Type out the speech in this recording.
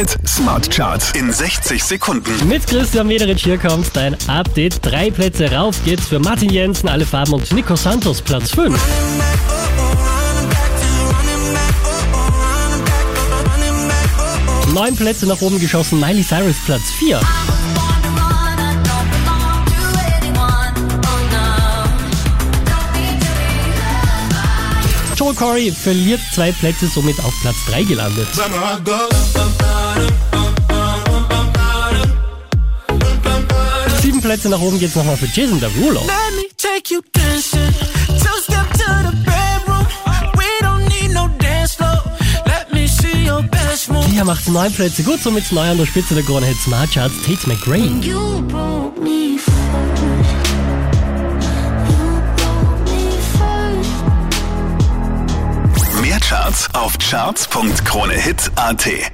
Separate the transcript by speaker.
Speaker 1: Hit Smart Charts in 60 Sekunden.
Speaker 2: Mit Christian Mederich hier kommt dein Update. Drei Plätze rauf geht's für Martin Jensen, alle Farben und Nico Santos, Platz 5. Neun Plätze nach oben geschossen, Miley Cyrus, Platz 4. Joel Corey verliert zwei Plätze, somit auf Platz 3 gelandet. Sieben Plätze nach oben geht's nochmal für Jason Derulo.
Speaker 3: Let me take you dancing. Two step to the bedroom. We don't need no dance floor. Let me see your best move.
Speaker 2: Hier macht neun Plätze gut, somit neu an der Spitze der Krone Hit Smart Charts Tate McRae.
Speaker 1: Mehr Charts auf charts.kronehit.at.